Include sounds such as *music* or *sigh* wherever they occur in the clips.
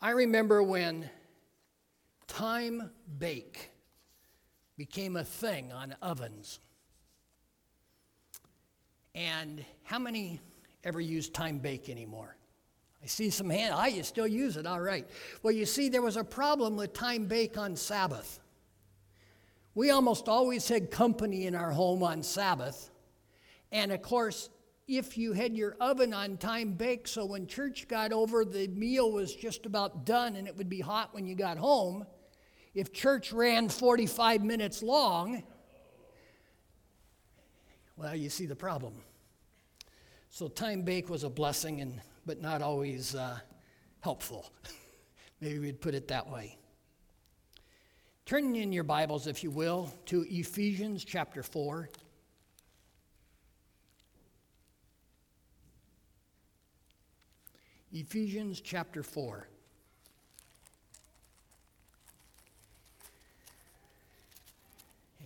I remember when time bake became a thing on ovens. And how many ever use time bake anymore? I see some hand. I you still use it. All right. Well, you see, there was a problem with time bake on Sabbath. We almost always had company in our home on Sabbath. And of course, if you had your oven on time bake, so when church got over, the meal was just about done and it would be hot when you got home. If church ran 45 minutes long, well, you see the problem. So time bake was a blessing, and, but not always uh, helpful. *laughs* Maybe we'd put it that way. Turn in your Bibles, if you will, to Ephesians chapter 4. Ephesians chapter 4.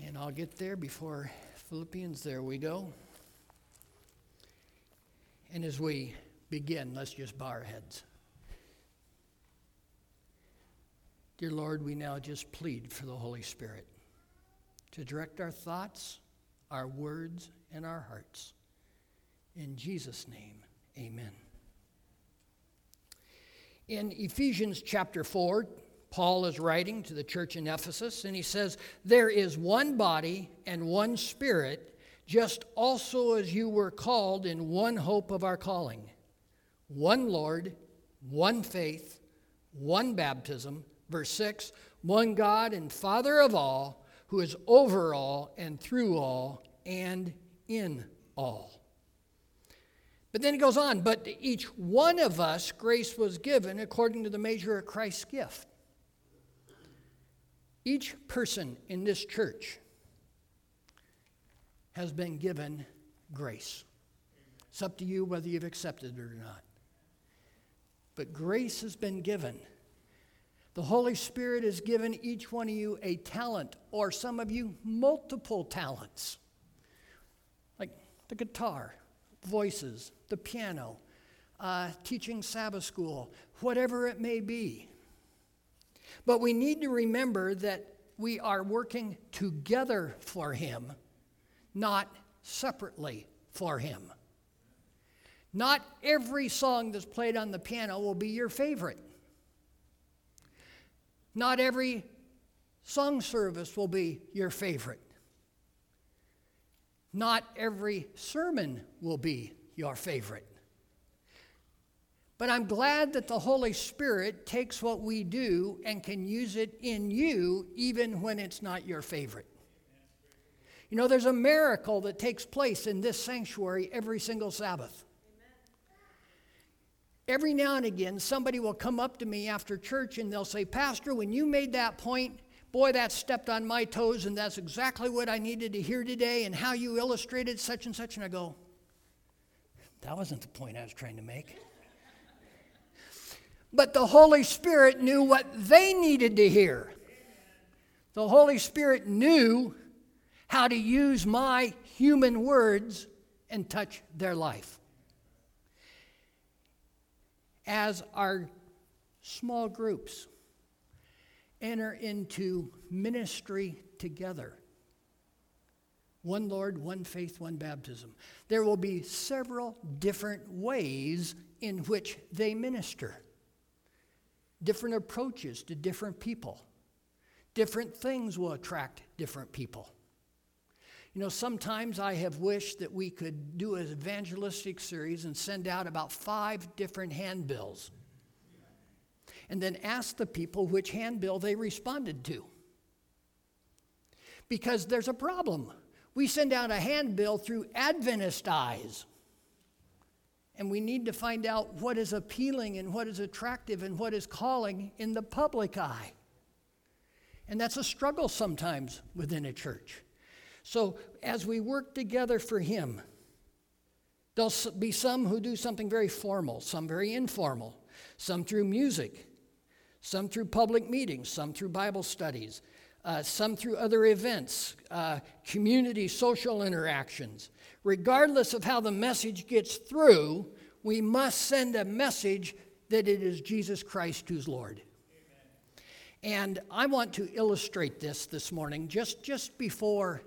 And I'll get there before Philippians. There we go. And as we begin, let's just bow our heads. Dear Lord, we now just plead for the Holy Spirit to direct our thoughts, our words, and our hearts. In Jesus' name, amen. In Ephesians chapter 4, Paul is writing to the church in Ephesus, and he says, There is one body and one spirit, just also as you were called in one hope of our calling, one Lord, one faith, one baptism. Verse 6 One God and Father of all, who is over all and through all and in all. But then he goes on, but to each one of us grace was given according to the measure of Christ's gift. Each person in this church has been given grace. It's up to you whether you've accepted it or not. But grace has been given. The Holy Spirit has given each one of you a talent, or some of you, multiple talents, like the guitar, voices, the piano, uh, teaching Sabbath school, whatever it may be. But we need to remember that we are working together for Him, not separately for Him. Not every song that's played on the piano will be your favorite. Not every song service will be your favorite. Not every sermon will be your favorite. But I'm glad that the Holy Spirit takes what we do and can use it in you even when it's not your favorite. You know, there's a miracle that takes place in this sanctuary every single Sabbath. Every now and again, somebody will come up to me after church and they'll say, Pastor, when you made that point, Boy, that stepped on my toes, and that's exactly what I needed to hear today, and how you illustrated such and such. And I go, That wasn't the point I was trying to make. But the Holy Spirit knew what they needed to hear. The Holy Spirit knew how to use my human words and touch their life. As our small groups enter into ministry together. One Lord, one faith, one baptism. There will be several different ways in which they minister, different approaches to different people. Different things will attract different people. You know, sometimes I have wished that we could do an evangelistic series and send out about five different handbills and then ask the people which handbill they responded to. Because there's a problem. We send out a handbill through Adventist eyes. And we need to find out what is appealing and what is attractive and what is calling in the public eye. And that's a struggle sometimes within a church. So, as we work together for Him, there'll be some who do something very formal, some very informal, some through music, some through public meetings, some through Bible studies, uh, some through other events, uh, community social interactions. Regardless of how the message gets through, we must send a message that it is Jesus Christ who's Lord. And I want to illustrate this this morning, just, just before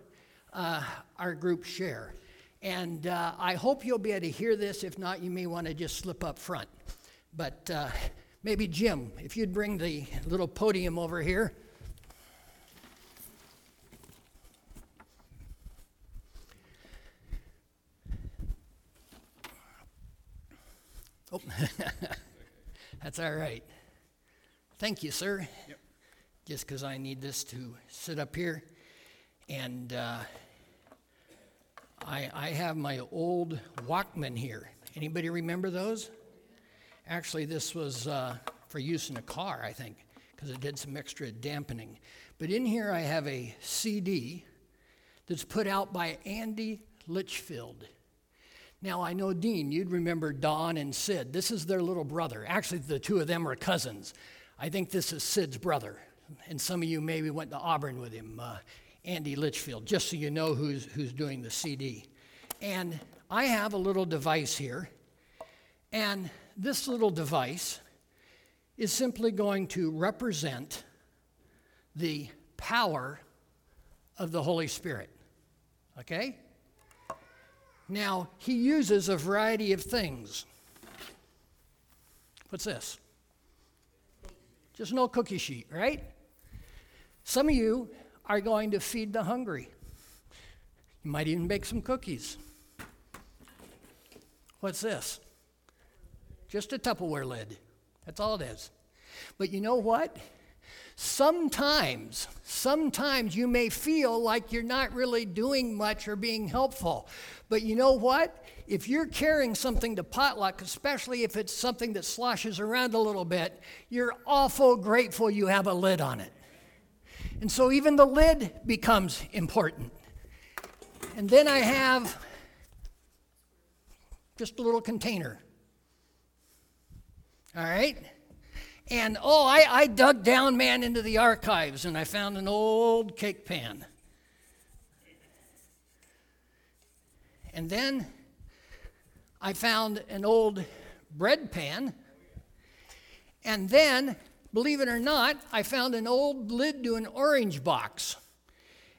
uh, our group share. And uh, I hope you'll be able to hear this. If not, you may want to just slip up front. But uh, maybe Jim, if you'd bring the little podium over here. Oh, that's all right. Thank you, sir. Yep. Just because I need this to sit up here. And uh, I, I have my old Walkman here. Anybody remember those? Actually, this was uh, for use in a car, I think, because it did some extra dampening. But in here, I have a CD that's put out by Andy Litchfield. Now, I know, Dean, you'd remember Don and Sid. This is their little brother. Actually, the two of them are cousins. I think this is Sid's brother. And some of you maybe went to Auburn with him, uh, Andy Litchfield, just so you know who's, who's doing the CD. And I have a little device here. And this little device is simply going to represent the power of the Holy Spirit. Okay? Now, he uses a variety of things. What's this? Just no cookie sheet, right? Some of you are going to feed the hungry. You might even bake some cookies. What's this? Just a Tupperware lid. That's all it is. But you know what? Sometimes, sometimes you may feel like you're not really doing much or being helpful. But you know what? If you're carrying something to potluck, especially if it's something that sloshes around a little bit, you're awful grateful you have a lid on it. And so even the lid becomes important. And then I have just a little container. All right? And oh, I, I dug down, man, into the archives and I found an old cake pan. And then I found an old bread pan. And then, believe it or not, I found an old lid to an orange box.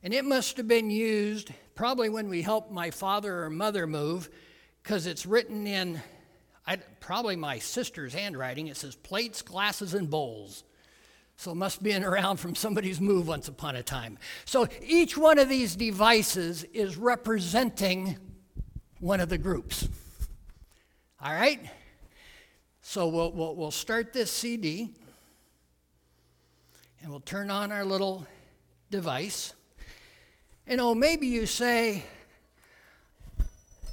And it must have been used probably when we helped my father or mother move, because it's written in I, probably my sister's handwriting. It says plates, glasses, and bowls. So it must been around from somebody's move once upon a time. So each one of these devices is representing one of the groups. All right? So we'll, we'll, we'll start this CD and we'll turn on our little device. And oh, maybe you say,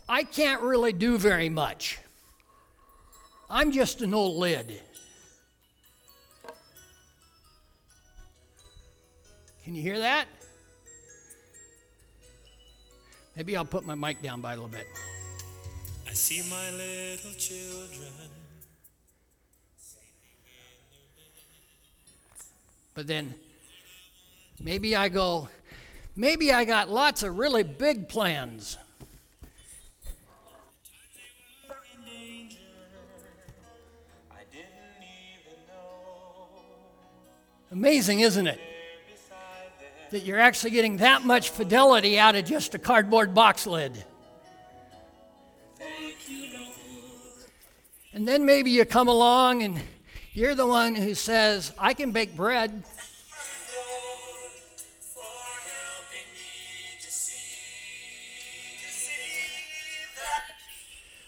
I can't really do very much. I'm just an old lid. Can you hear that? Maybe I'll put my mic down by a little bit. I see my little children. But then maybe I go, maybe I got lots of really big plans. Amazing, isn't it? That you're actually getting that much fidelity out of just a cardboard box lid. And then maybe you come along and you're the one who says, I can bake bread.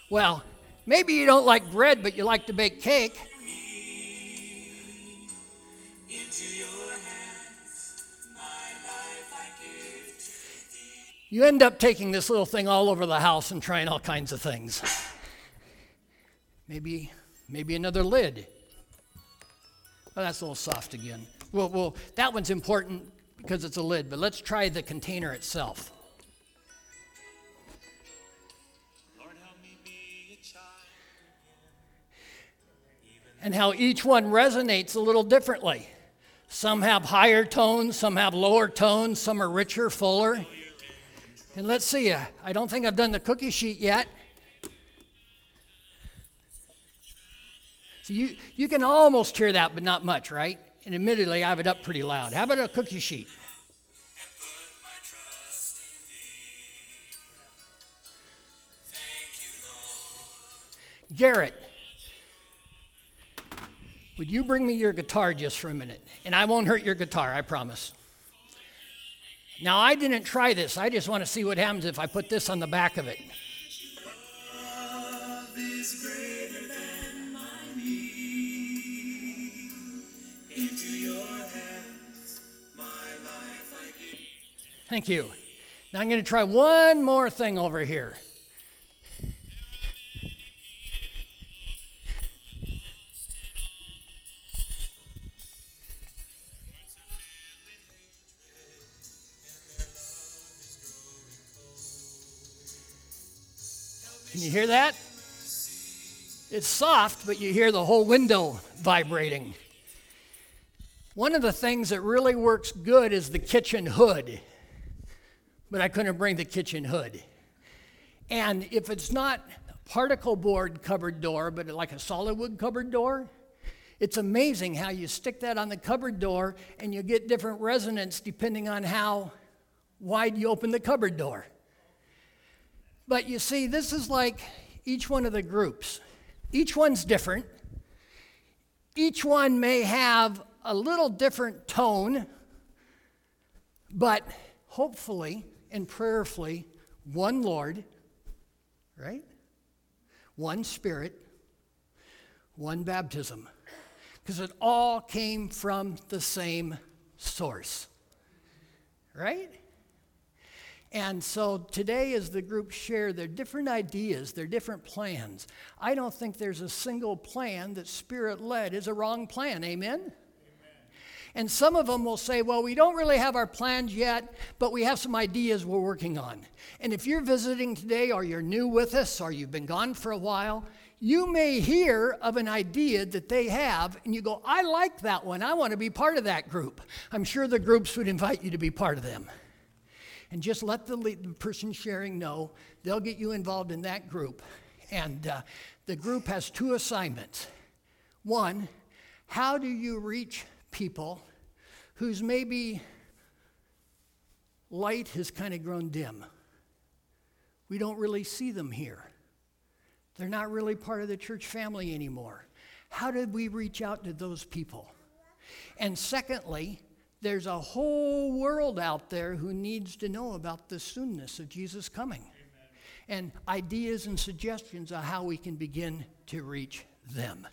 Well, maybe you don't like bread, but you like to bake cake. You end up taking this little thing all over the house and trying all kinds of things. Maybe, maybe another lid. Well, that's a little soft again. Well, well, that one's important because it's a lid, but let's try the container itself. and how each one resonates a little differently. Some have higher tones, some have lower tones, some are richer, fuller. And let's see, uh, I don't think I've done the cookie sheet yet. So you, you can almost hear that, but not much, right? And admittedly, I have it up pretty loud. How about a cookie sheet? Garrett, would you bring me your guitar just for a minute? And I won't hurt your guitar, I promise. Now, I didn't try this. I just want to see what happens if I put this on the back of it. Thank you. Now I'm going to try one more thing over here. Can you hear that? It's soft, but you hear the whole window vibrating. One of the things that really works good is the kitchen hood, but I couldn't bring the kitchen hood. And if it's not particle board cupboard door, but like a solid wood cupboard door, it's amazing how you stick that on the cupboard door and you get different resonance depending on how wide you open the cupboard door. But you see, this is like each one of the groups. Each one's different. Each one may have a little different tone, but hopefully and prayerfully, one Lord, right? One Spirit, one baptism. Because it all came from the same source, right? And so today, as the group share their different ideas, their different plans, I don't think there's a single plan that Spirit led is a wrong plan. Amen? Amen? And some of them will say, well, we don't really have our plans yet, but we have some ideas we're working on. And if you're visiting today, or you're new with us, or you've been gone for a while, you may hear of an idea that they have, and you go, I like that one. I want to be part of that group. I'm sure the groups would invite you to be part of them and just let the, lead, person sharing know. They'll get you involved in that group. And uh, the group has two assignments. One, how do you reach people whose maybe light has kind of grown dim? We don't really see them here. They're not really part of the church family anymore. How did we reach out to those people? And secondly, there's a whole world out there who needs to know about the soonness of Jesus coming Amen. and ideas and suggestions of how we can begin to reach them.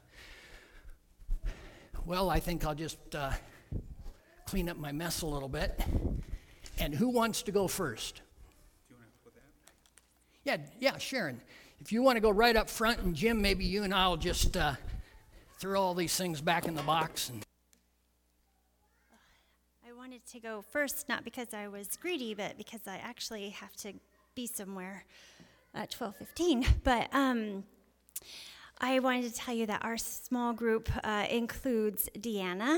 Well, I think I'll just uh, clean up my mess a little bit. And who wants to go first? Yeah, yeah, Sharon. If you want to go right up front, and Jim, maybe you and I'll just uh, throw all these things back in the box and wanted to go first, not because I was greedy, but because I actually have to be somewhere at 12:15. *laughs* But um, I wanted to tell you that our small group uh, includes Deanna,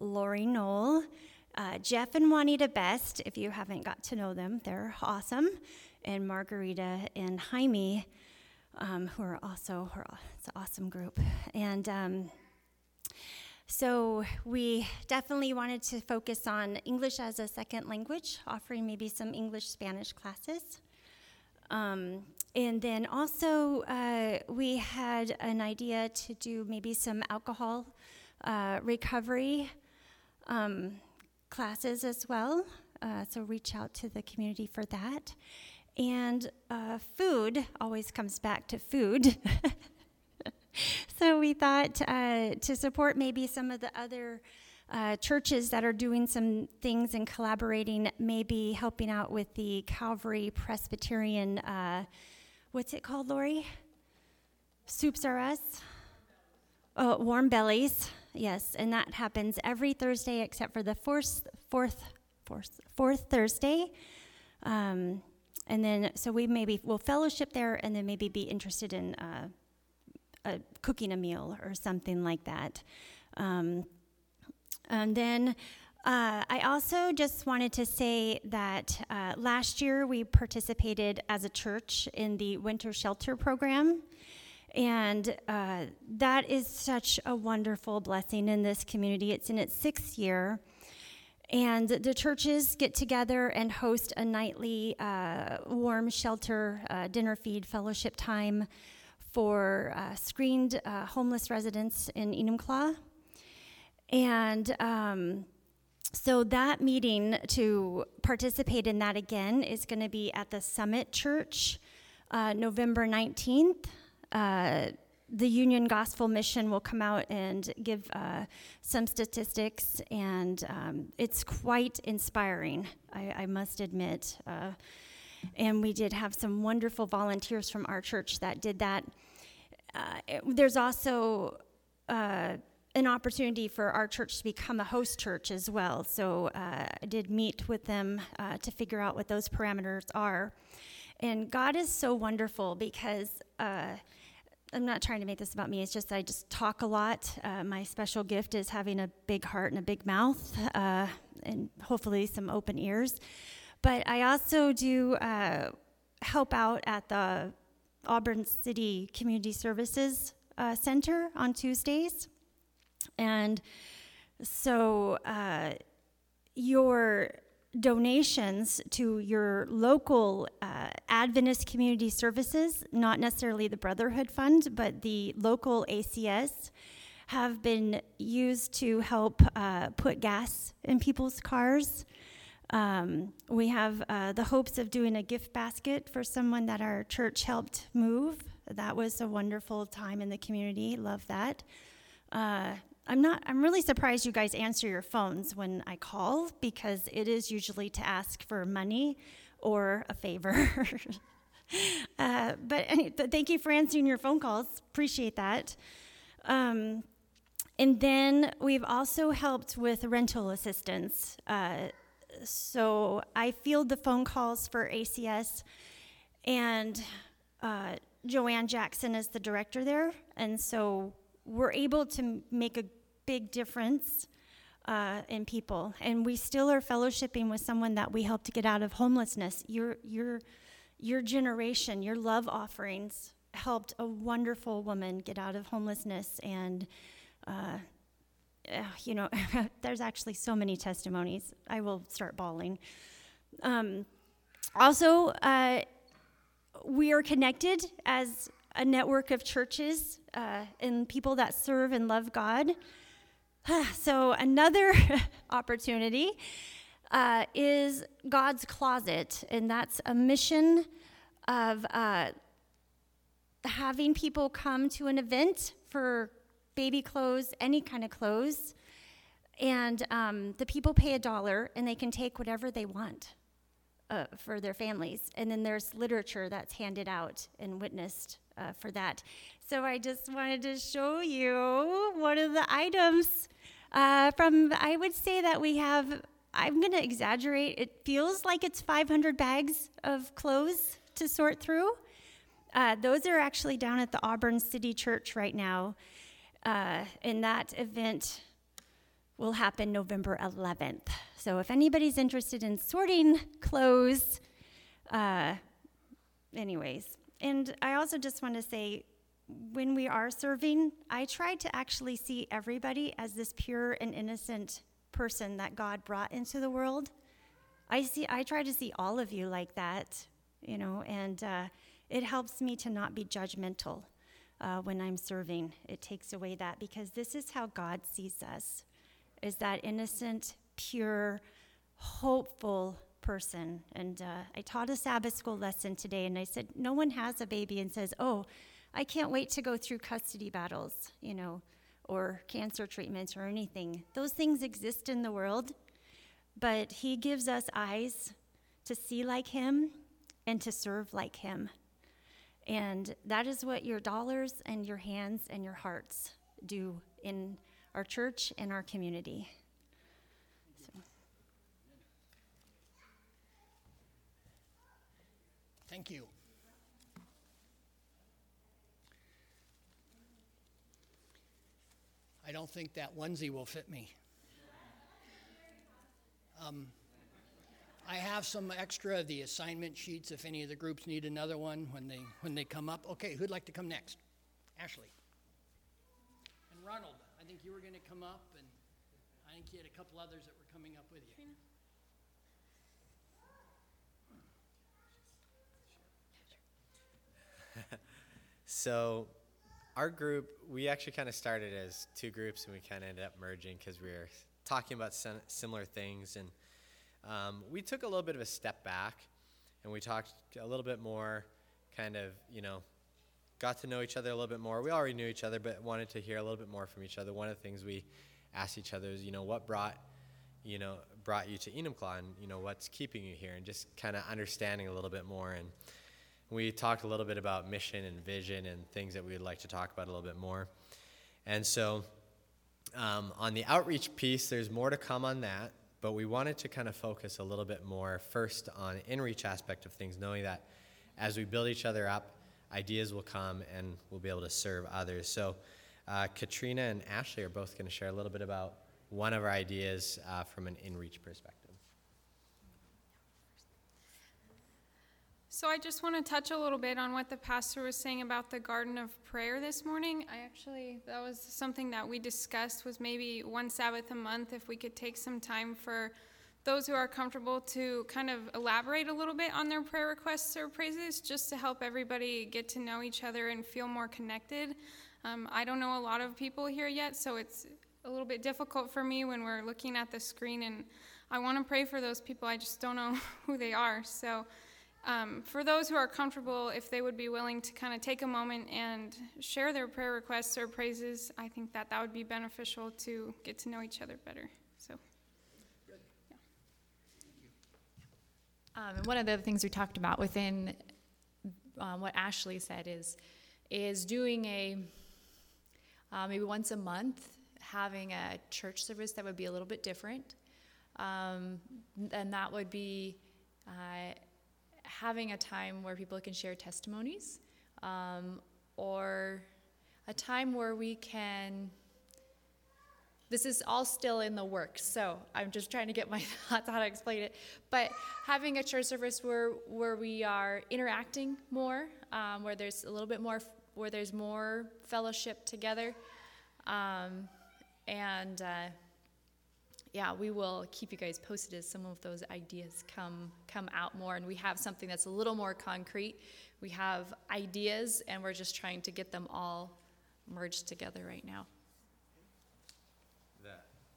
Lori Knoll, uh, Jeff and Juanita Best. If you haven't got to know them, they're awesome, and Margarita and Jaime, um, who are also it's an awesome group, and. Um, so we definitely wanted to focus on English as a second language, offering maybe some English Spanish classes. Um, and then also, uh, we had an idea to do maybe some alcohol uh, recovery um, classes as well. Uh, so, reach out to the community for that. And uh, food always comes back to food. *laughs* so we thought uh, to support maybe some of the other uh, churches that are doing some things and collaborating, maybe helping out with the Calvary Presbyterian, uh, what's it called, Lori? Soups are us? Oh, warm bellies, yes, and that happens every Thursday except for the fourth, fourth, fourth, fourth Thursday. Um, and then, so we maybe will fellowship there and then maybe be interested in cooking a meal or something like that. Um, and then uh, I also just wanted to say that uh, last year we participated as a church in the winter shelter program. And uh, that is such a wonderful blessing in this community. It's in its sixth year. And the churches get together and host a nightly uh, warm shelter uh, dinner feed fellowship time for uh, screened uh, homeless residents in Enumclaw. And um, so that meeting to participate in that again is going to be at the Summit Church uh, November 19th. Uh, the Union Gospel Mission will come out and give uh, some statistics, and um, it's quite inspiring, I, I must admit. And we did have some wonderful volunteers from our church that did that. Uh, it- there's also uh, an opportunity for our church to become a host church as well. So uh, I did meet with them uh, to figure out what those parameters are. And God is so wonderful because uh, I'm not trying to make this about me. It's just I just talk a lot. Uh, my special gift is having a big heart and a big mouth, uh, and hopefully some open ears. But I also do uh, help out at the Auburn City Community Services uh, Center on Tuesdays. And so uh, your donations to your local uh, Adventist community services, not necessarily the Brotherhood Fund, but the local ACS, have been used to help uh, put gas in people's cars. Um, we have uh, the hopes of doing a gift basket for someone that our church helped move. That was a wonderful time in the community. Love that. Uh, I'm not. I'm really surprised you guys answer your phones when I call because it is usually to ask for money or a favor. *laughs* uh, but, any, but thank you for answering your phone calls. Appreciate that. Um, and then we've also helped with rental assistance. Uh, so I field the phone calls for ACS, and uh, Joanne Jackson is the director there, and so we're able to make a big difference uh, in people. And we still are fellowshipping with someone that we helped to get out of homelessness. Your your your generation, your love offerings helped a wonderful woman get out of homelessness and. Uh, uh, you know, *laughs* there's actually so many testimonies. I will start bawling. Um, also, uh, we are connected as a network of churches uh, and people that serve and love God. *sighs* so, another *laughs* opportunity uh, is God's Closet, and that's a mission of uh, having people come to an event for baby clothes, any kind of clothes, and um, the people pay a dollar and they can take whatever they want uh, for their families. And then there's literature that's handed out and witnessed uh, for that. So I just wanted to show you one of the items uh, from, I would say that we have, I'm going to exaggerate, it feels like it's 500 bags of clothes to sort through. Uh, those are actually down at the Auburn City Church right now. Uh, and that event will happen November 11th. So if anybody's interested in sorting clothes, uh, anyways. And I also just want to say, when we are serving, I try to actually see everybody as this pure and innocent person that God brought into the world. I see. I try to see all of you like that, you know, and uh, it helps me to not be judgmental uh, when I'm serving. It takes away that because this is how God sees us is that innocent, pure, hopeful person. And uh, I taught a Sabbath school lesson today, and I said, No one has a baby and says, Oh, I can't wait to go through custody battles, you know, or cancer treatments or anything. Those things exist in the world, but He gives us eyes to see like Him and to serve like Him. And that is what your dollars and your hands and your hearts do in our church and our community. So, Thank you. I don't think that onesie will fit me. Um, I have some extra of the assignment sheets if any of the groups need another one when they when they come up. Okay, who'd like to come next? Ashley. And Ronald, I think you were going to come up, and I think you had a couple others that were coming up with you. *laughs* So, our group, we actually kind of started as two groups and we kind of ended up merging because we were talking about sim- similar things. And um, we took a little bit of a step back and we talked a little bit more, kind of, you know, got to know each other a little bit more. We already knew each other, but wanted to hear a little bit more from each other. One of the things we asked each other is, you know, what brought, you know, brought you to Enumclaw and, you know, what's keeping you here and just kind of understanding a little bit more. And we talked a little bit about mission and vision and things that we would like to talk about a little bit more. And so, um, on the outreach piece, there's more to come on that, but we wanted to kind of focus a little bit more first on in-reach aspect of things, knowing that as we build each other up, ideas will come and we'll be able to serve others. So, uh, Katrina and Ashley are both going to share a little bit about one of our ideas uh, from an in-reach perspective. So I just want to touch a little bit on what the pastor was saying about the garden of prayer this morning. I actually that was something that we discussed was maybe one Sabbath a month if we could take some time for those who are comfortable to kind of elaborate a little bit on their prayer requests or praises just to help everybody get to know each other and feel more connected. Um, I don't know a lot of people here yet, so it's a little bit difficult for me when we're looking at the screen and I want to pray for those people. I just don't know *laughs* who they are. So um, for those who are comfortable, if they would be willing to kind of take a moment and share their prayer requests or praises, I think that that would be beneficial to get to know each other better. So, Um, and one of the things we talked about within um, what Ashley said is is doing a uh, maybe once a month having a church service that would be a little bit different, um, and that would be uh, having a time where people can share testimonies, um, or a time where we can this is all still in the works, so I'm just trying to get my *laughs* thoughts how to explain it. But having a church service where where we are interacting more, um, where there's a little bit more, where there's more fellowship together, um, and uh, yeah, we will keep you guys posted as some of those ideas come come out more, and we have something that's a little more concrete. We have ideas, and we're just trying to get them all merged together right now. The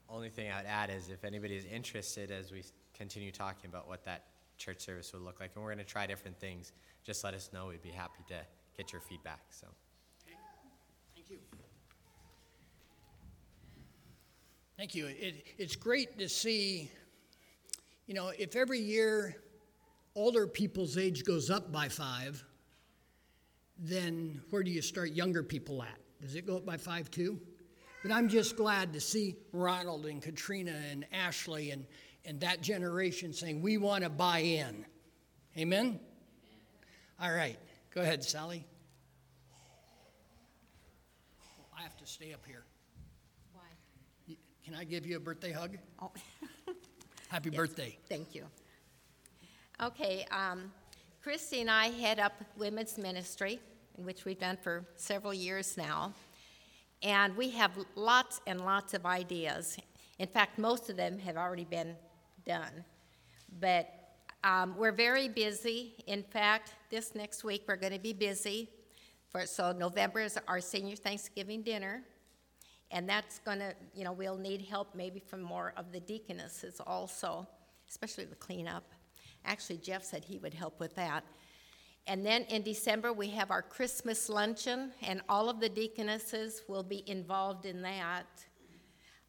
only thing I'd add is if anybody is interested as we continue talking about what that church service would look like, and we're going to try different things, just let us know. We'd be happy to get your feedback. So. Thank you. Thank you. It, it's great to see, you know, if every year older people's age goes up by five, then where do you start younger people at? Does it go up by five too? But I'm just glad to see Ronald and Katrina and Ashley and, and that generation saying, we want to buy in. Amen? All right. Go ahead, Sally. I have to stay up here. Can I give you a birthday hug? Oh, *laughs* Happy yes, birthday. Thank you. Okay, um, Christy and I head up women's ministry, which we've done for several years now. And we have lots and lots of ideas. In fact, most of them have already been done. But um, we're very busy. In fact, this next week we're going to be busy. For, so November is our senior Thanksgiving dinner. And that's going to, you know, we'll need help maybe from more of the deaconesses also, especially the cleanup. Actually, Jeff said he would help with that. And then in December, we have our Christmas luncheon, and all of the deaconesses will be involved in that.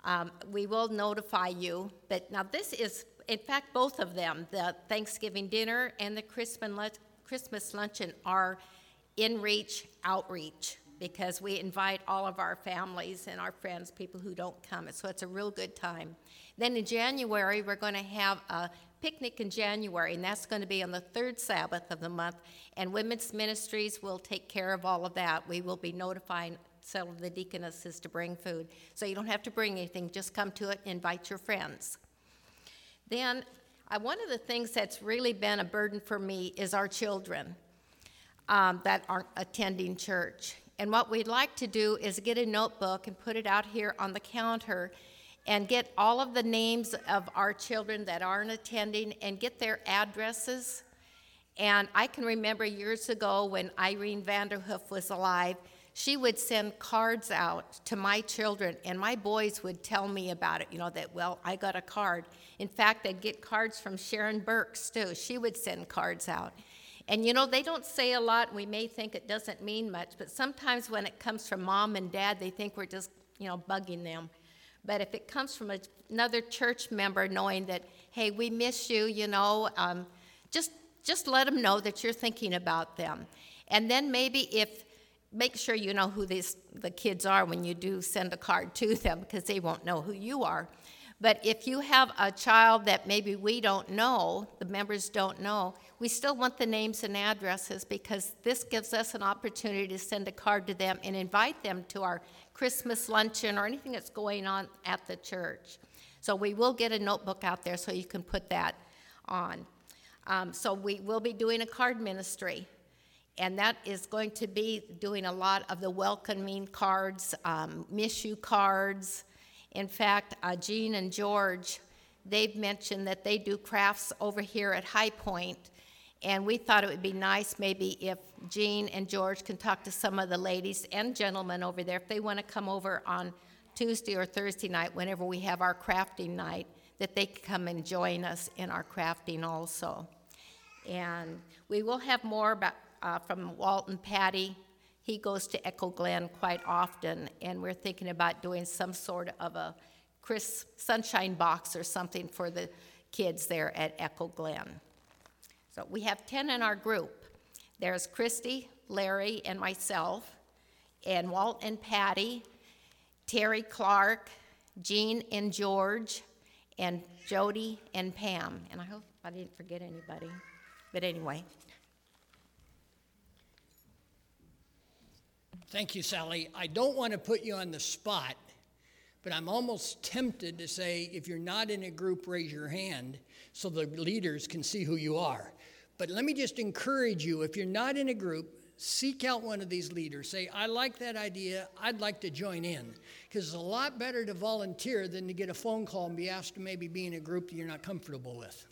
Um, we will notify you, but now this is, in fact, both of them, the Thanksgiving dinner and the Christmas, Christmas luncheon, are in reach outreach because we invite all of our families and our friends, people who don't come. So it's a real good time. Then in January, we're going to have a picnic in January, and that's going to be on the third Sabbath of the month. And Women's Ministries will take care of all of that. We will be notifying several of the deaconesses to bring food. So you don't have to bring anything, just come to it and invite your friends. Then, one of the things that's really been a burden for me is our children um, that aren't attending church. And what we'd like to do is get a notebook and put it out here on the counter and get all of the names of our children that aren't attending and get their addresses. And I can remember years ago when Irene Vanderhoof was alive, she would send cards out to my children, and my boys would tell me about it, you know, that, well, I got a card. In fact, I'd get cards from Sharon Burks, too. She would send cards out. And you know, they don't say a lot, we may think it doesn't mean much, but sometimes when it comes from mom and dad, they think we're just, you know, bugging them. But if it comes from a, another church member knowing that, hey, we miss you, you know, um, just, just let them know that you're thinking about them. And then maybe if, make sure you know who these, the kids are when you do send a card to them because they won't know who you are. But if you have a child that maybe we don't know, the members don't know, we still want the names and addresses because this gives us an opportunity to send a card to them and invite them to our Christmas luncheon or anything that's going on at the church. So we will get a notebook out there so you can put that on. Um, so we will be doing a card ministry, and that is going to be doing a lot of the welcoming cards, um, miss you cards. In fact, uh, Jean and George, they've mentioned that they do crafts over here at High Point, and we thought it would be nice maybe if Jean and George can talk to some of the ladies and gentlemen over there if they want to come over on Tuesday or Thursday night, whenever we have our crafting night, that they can come and join us in our crafting also. And we will have more about, uh, from Walt and Patty. He goes to Echo Glen quite often, and we're thinking about doing some sort of a Chris Sunshine box or something for the kids there at Echo Glen. So we have 10 in our group. There's Christy, Larry, and myself, and Walt and Patty, Terry Clark, Jean and George, and Jody and Pam. And I hope I didn't forget anybody. But anyway, Thank you, Sally. I don't want to put you on the spot, but I'm almost tempted to say if you're not in a group, raise your hand so the leaders can see who you are. But let me just encourage you if you're not in a group, seek out one of these leaders. Say, I like that idea. I'd like to join in. Because it's a lot better to volunteer than to get a phone call and be asked to maybe be in a group that you're not comfortable with.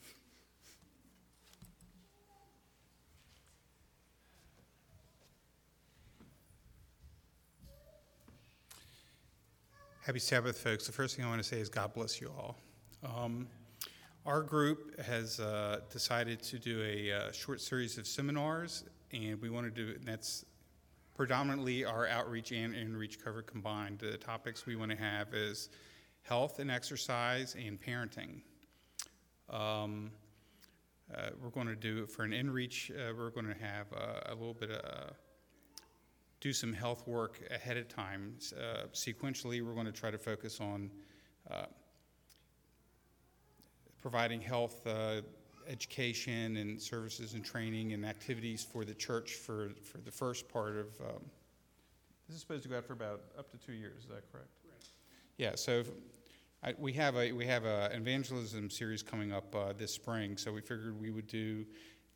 Happy Sabbath, folks. The first thing I want to say is God bless you all. Um, our group has uh, decided to do a uh, short series of seminars, and we want to do that's predominantly our outreach and inreach cover combined. The topics we want to have is health and exercise and parenting. Um, uh, we're going to do for an inreach. Uh, we're going to have uh, a little bit of do some health work ahead of time. Uh, sequentially, we're going to try to focus on uh, providing health uh, education and services and training and activities for the church for, for the first part of. Um, this is supposed to go out for about up to two years. Is that correct? Right. Yeah. So. I, we have a we have a evangelism series coming up uh, this spring, so we figured we would do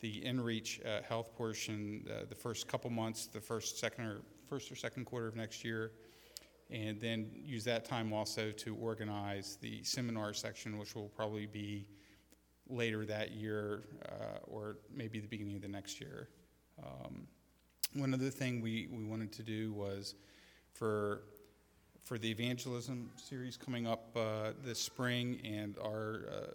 the InReach uh, health portion uh, the first couple months, the first second or first or second quarter of next year, and then use that time also to organize the seminar section, which will probably be later that year uh, or maybe the beginning of the next year. Um, one other thing we, we wanted to do was for for the evangelism series coming up uh, this spring and our uh,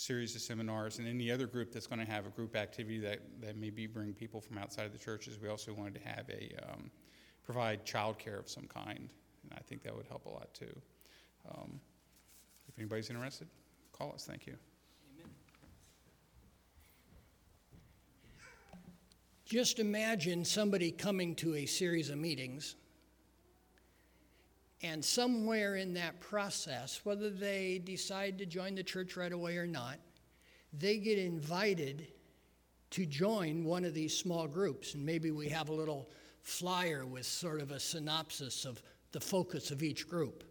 series of seminars and any other group that's going to have a group activity that, that maybe bring people from outside of the churches, we also wanted to have a um, provide childcare of some kind, and I think that would help a lot too. Um, if anybody's interested, call us. Thank you. Just imagine somebody coming to a series of meetings, and somewhere in that process, whether they decide to join the church right away or not, they get invited to join one of these small groups. And maybe we have a little flyer with sort of a synopsis of the focus of each group.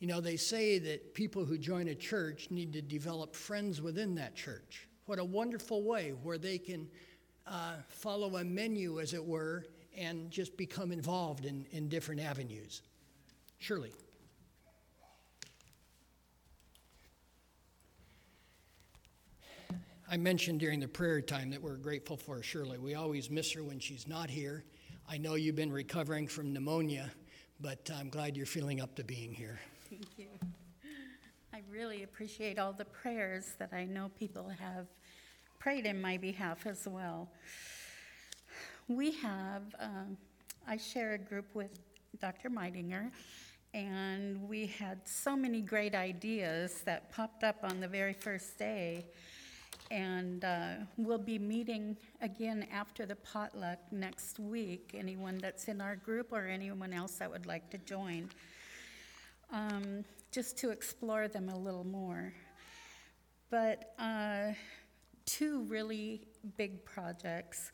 You know, they say that people who join a church need to develop friends within that church. What a wonderful way where they can uh, follow a menu, as it were, and just become involved in, in different avenues. Shirley. I mentioned during the prayer time that we're grateful for Shirley. We always miss her when she's not here. I know you've been recovering from pneumonia, but I'm glad you're feeling up to being here. Thank you. I really appreciate all the prayers that I know people have prayed in my behalf as well. We have, um, I share a group with Dr. Meidinger, and we had so many great ideas that popped up on the very first day. And uh, we'll be meeting again after the potluck next week. Anyone that's in our group or anyone else that would like to join, um, just to explore them a little more. But uh, two really big projects,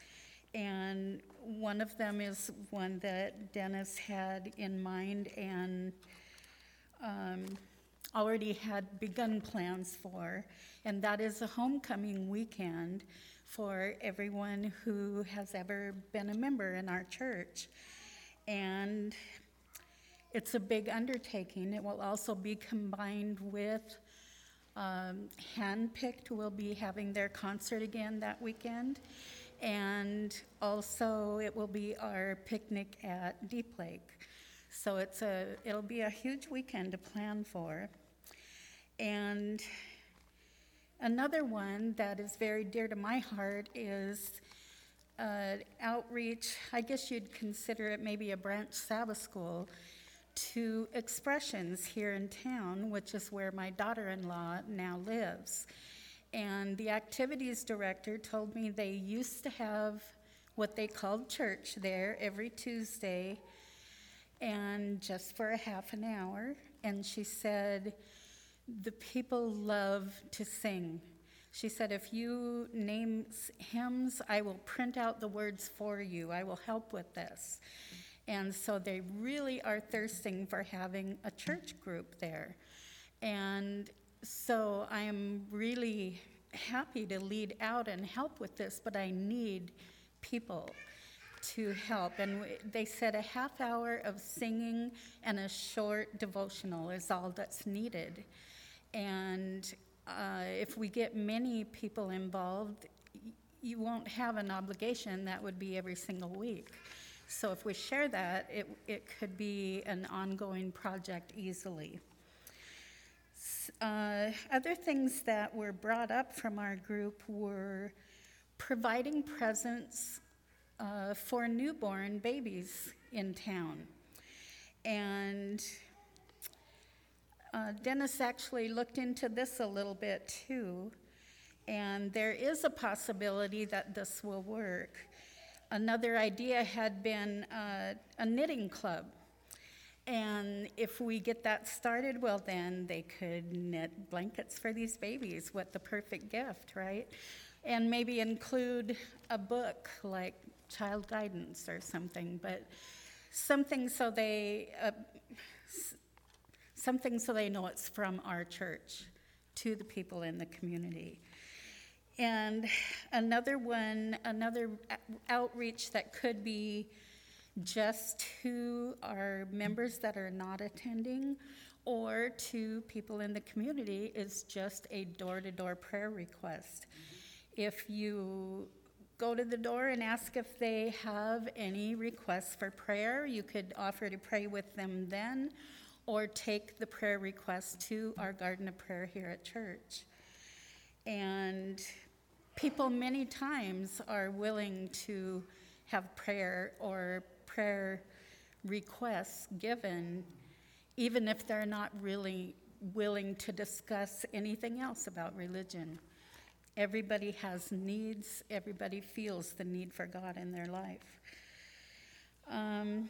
and one of them is one that Dennis had in mind and um, already had begun plans for, and that is a homecoming weekend for everyone who has ever been a member in our church. And it's a big undertaking. It will also be combined with um, Handpicked will be having their concert again that weekend. And also, it will be our picnic at Deep Lake. So it's a, it'll be a huge weekend to plan for. And another one that is very dear to my heart is uh, outreach, I guess you'd consider it maybe a branch Sabbath school, to Expressions here in town, which is where my daughter in law now lives. And the activities director told me they used to have what they called church there every Tuesday and just for a half an hour. And she said, the people love to sing. She said, if you name hymns, I will print out the words for you. I will help with this. And so they really are thirsting for having a church group there. And so I'm really happy to lead out and help with this, but I need people to help. And they said a half hour of singing and a short devotional is all that's needed. And uh, if we get many people involved, you won't have an obligation that would be every single week. So if we share that, it, it could be an ongoing project easily. Uh, other things that were brought up from our group were providing presents uh, for newborn babies in town. And uh, Dennis actually looked into this a little bit too, and there is a possibility that this will work. Another idea had been uh, a knitting club. And if we get that started, well, then they could knit blankets for these babies. What the perfect gift, right? And maybe include a book like Child Guidance or something, but something so they, uh, something so they know it's from our church to the people in the community. And another one, another outreach that could be just to our members that are not attending or to people in the community is just a door to door prayer request. If you go to the door and ask if they have any requests for prayer, you could offer to pray with them then or take the prayer request to our garden of prayer here at church. And people many times are willing to have prayer or prayer requests given, even if they're not really willing to discuss anything else about religion. Everybody has needs, everybody feels the need for God in their life. Um,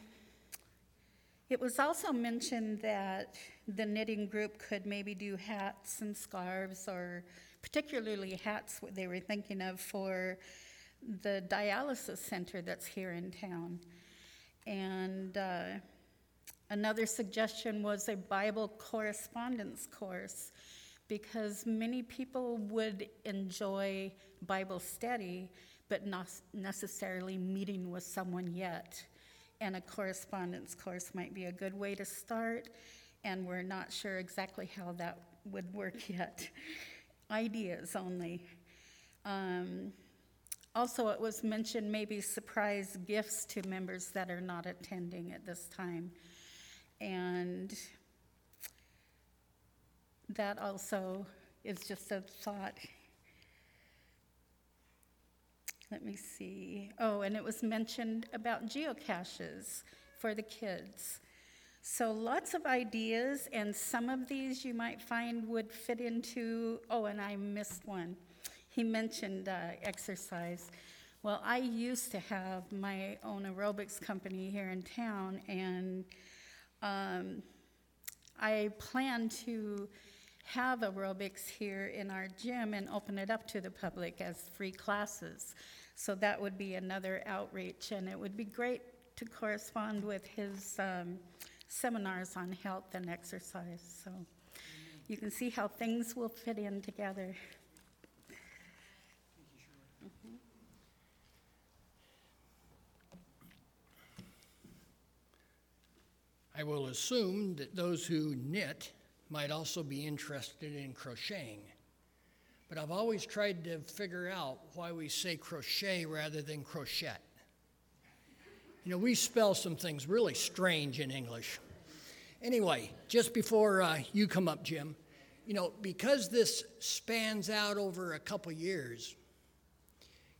it was also mentioned that the knitting group could maybe do hats and scarves, or particularly hats, what they were thinking of for the dialysis center that's here in town. And uh, another suggestion was a Bible correspondence course because many people would enjoy Bible study, but not necessarily meeting with someone yet. And a correspondence course might be a good way to start, and we're not sure exactly how that would work *laughs* yet. Ideas only. Um, also, it was mentioned maybe surprise gifts to members that are not attending at this time. And that also is just a thought. Let me see. Oh, and it was mentioned about geocaches for the kids. So lots of ideas, and some of these you might find would fit into. Oh, and I missed one. He mentioned uh, exercise. Well, I used to have my own aerobics company here in town, and um, I plan to have aerobics here in our gym and open it up to the public as free classes. So that would be another outreach, and it would be great to correspond with his um, seminars on health and exercise. So you can see how things will fit in together. I will assume that those who knit might also be interested in crocheting. But I've always tried to figure out why we say crochet rather than crochet. You know, we spell some things really strange in English. Anyway, just before uh, you come up, Jim, you know, because this spans out over a couple years,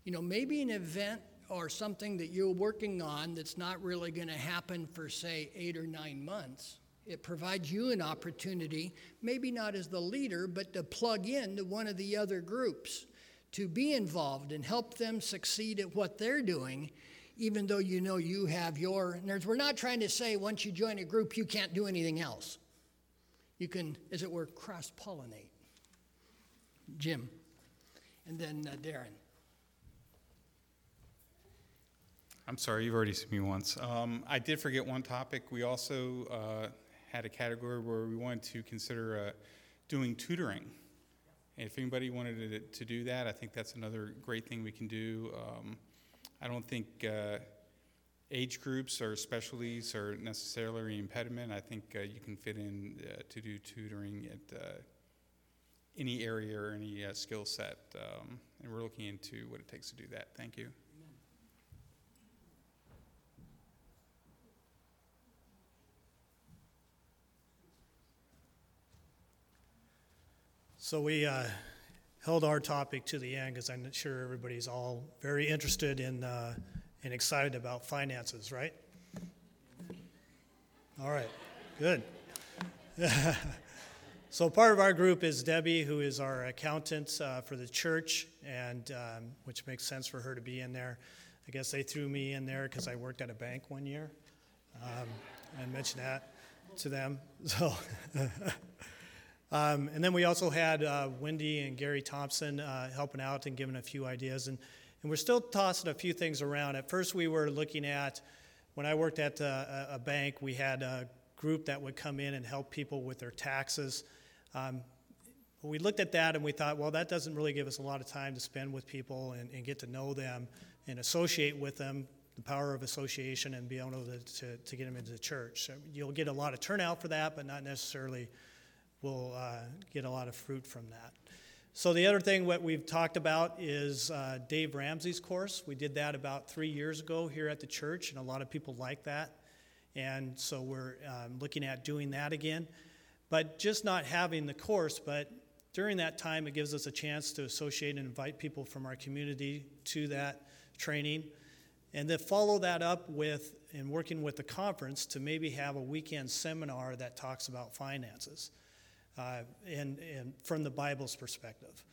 you know, maybe an event or something that you're working on that's not really going to happen for, say, eight or nine months it provides you an opportunity, maybe not as the leader, but to plug in to one of the other groups, to be involved and help them succeed at what they're doing, even though you know you have your. Words, we're not trying to say once you join a group, you can't do anything else. You can, as it were, cross pollinate. Jim, and then uh, Darren. I'm sorry, you've already seen me once. Um, I did forget one topic. We also uh, had a category where we wanted to consider uh, doing tutoring. And if anybody wanted to, to, do that, I think that's another great thing we can do. Um, I don't think uh, age groups or specialties are necessarily an impediment. I think uh, you can fit in uh, to do tutoring at uh, any area or any skill set. Um, and we're looking into what it takes to do that. Thank you. So we uh, held our topic to the end because I'm sure everybody's all very interested in uh, and excited about finances, right? All right, good. *laughs* so part of our group is Debbie, who is our accountant uh, for the church, and um, which makes sense for her to be in there. I guess they threw me in there because I worked at a bank one year. Um, I mentioned that to them. *laughs* So. Um, and then we also had uh, Wendy and Gary Thompson uh, helping out and giving a few ideas. And, and we're still tossing a few things around. At first, we were looking at, when I worked at uh, a, a bank, we had a group that would come in and help people with their taxes. Um, we looked at that and we thought, well, that doesn't really give us a lot of time to spend with people and, and get to know them and associate with them, the power of association, and be able to, to, to get them into the church. So you'll get a lot of turnout for that, but not necessarily will uh, get a lot of fruit from that. So the other thing what we've talked about is uh, Dave Ramsey's course. We did that about three years ago here at the church, and a lot of people like that. And so we're um, looking at doing that again. But just not having the course, but during that time, it gives us a chance to associate and invite people from our community to that training. And then follow that up with, and working with the conference to maybe have a weekend seminar that talks about finances uh, and, and from the Bible's perspective.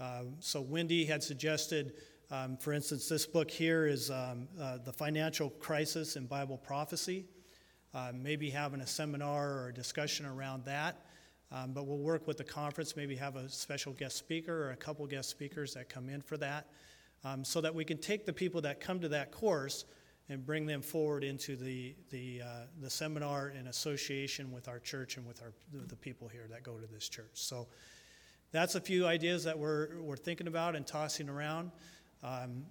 Um, so Wendy had suggested, um, for instance, this book here is um, uh, The Financial Crisis in Bible Prophecy. Uh, maybe having a seminar or a discussion around that. Um, but we'll work with the conference, maybe have a special guest speaker or a couple guest speakers that come in for that, um, so that we can take the people that come to that course and bring them forward into the, the, uh, the seminar in association with our church and with our, the people here that go to this church. So that's a few ideas that we're, we're thinking about and tossing around. Um,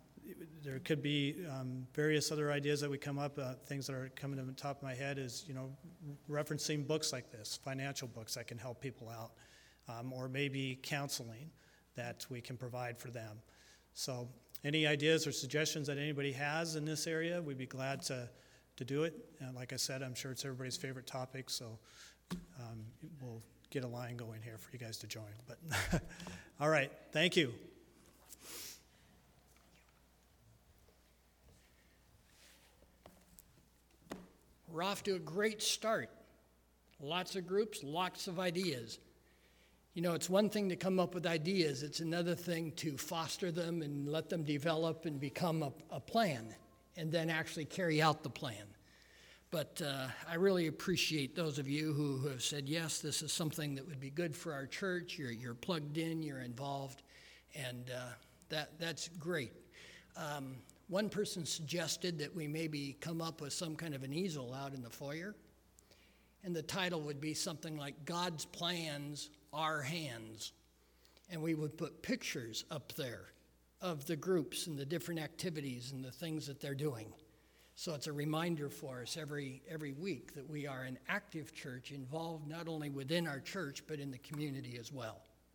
there could be um, various other ideas that we come up. Uh, things that are coming to the top of my head is, you know, referencing books like this, financial books that can help people out, um, or maybe counseling that we can provide for them. So, any ideas or suggestions that anybody has in this area, we'd be glad to, to do it. And like I said, I'm sure it's everybody's favorite topic, so um, we'll get a line going here for you guys to join. But *laughs* all right, thank you. We're off to a great start. Lots of groups, lots of ideas. You know, it's one thing to come up with ideas, it's another thing to foster them and let them develop and become a, a plan and then actually carry out the plan. But uh, I really appreciate those of you who have said, yes, this is something that would be good for our church. You're, you're plugged in, you're involved, and uh, that, that's great. Um, one person suggested that we maybe come up with some kind of an easel out in the foyer, and the title would be something like God's Plans, Our Hands. And we would put pictures up there of the groups and the different activities and the things that they're doing. So it's a reminder for us every, every week that we are an active church involved not only within our church but in the community as well.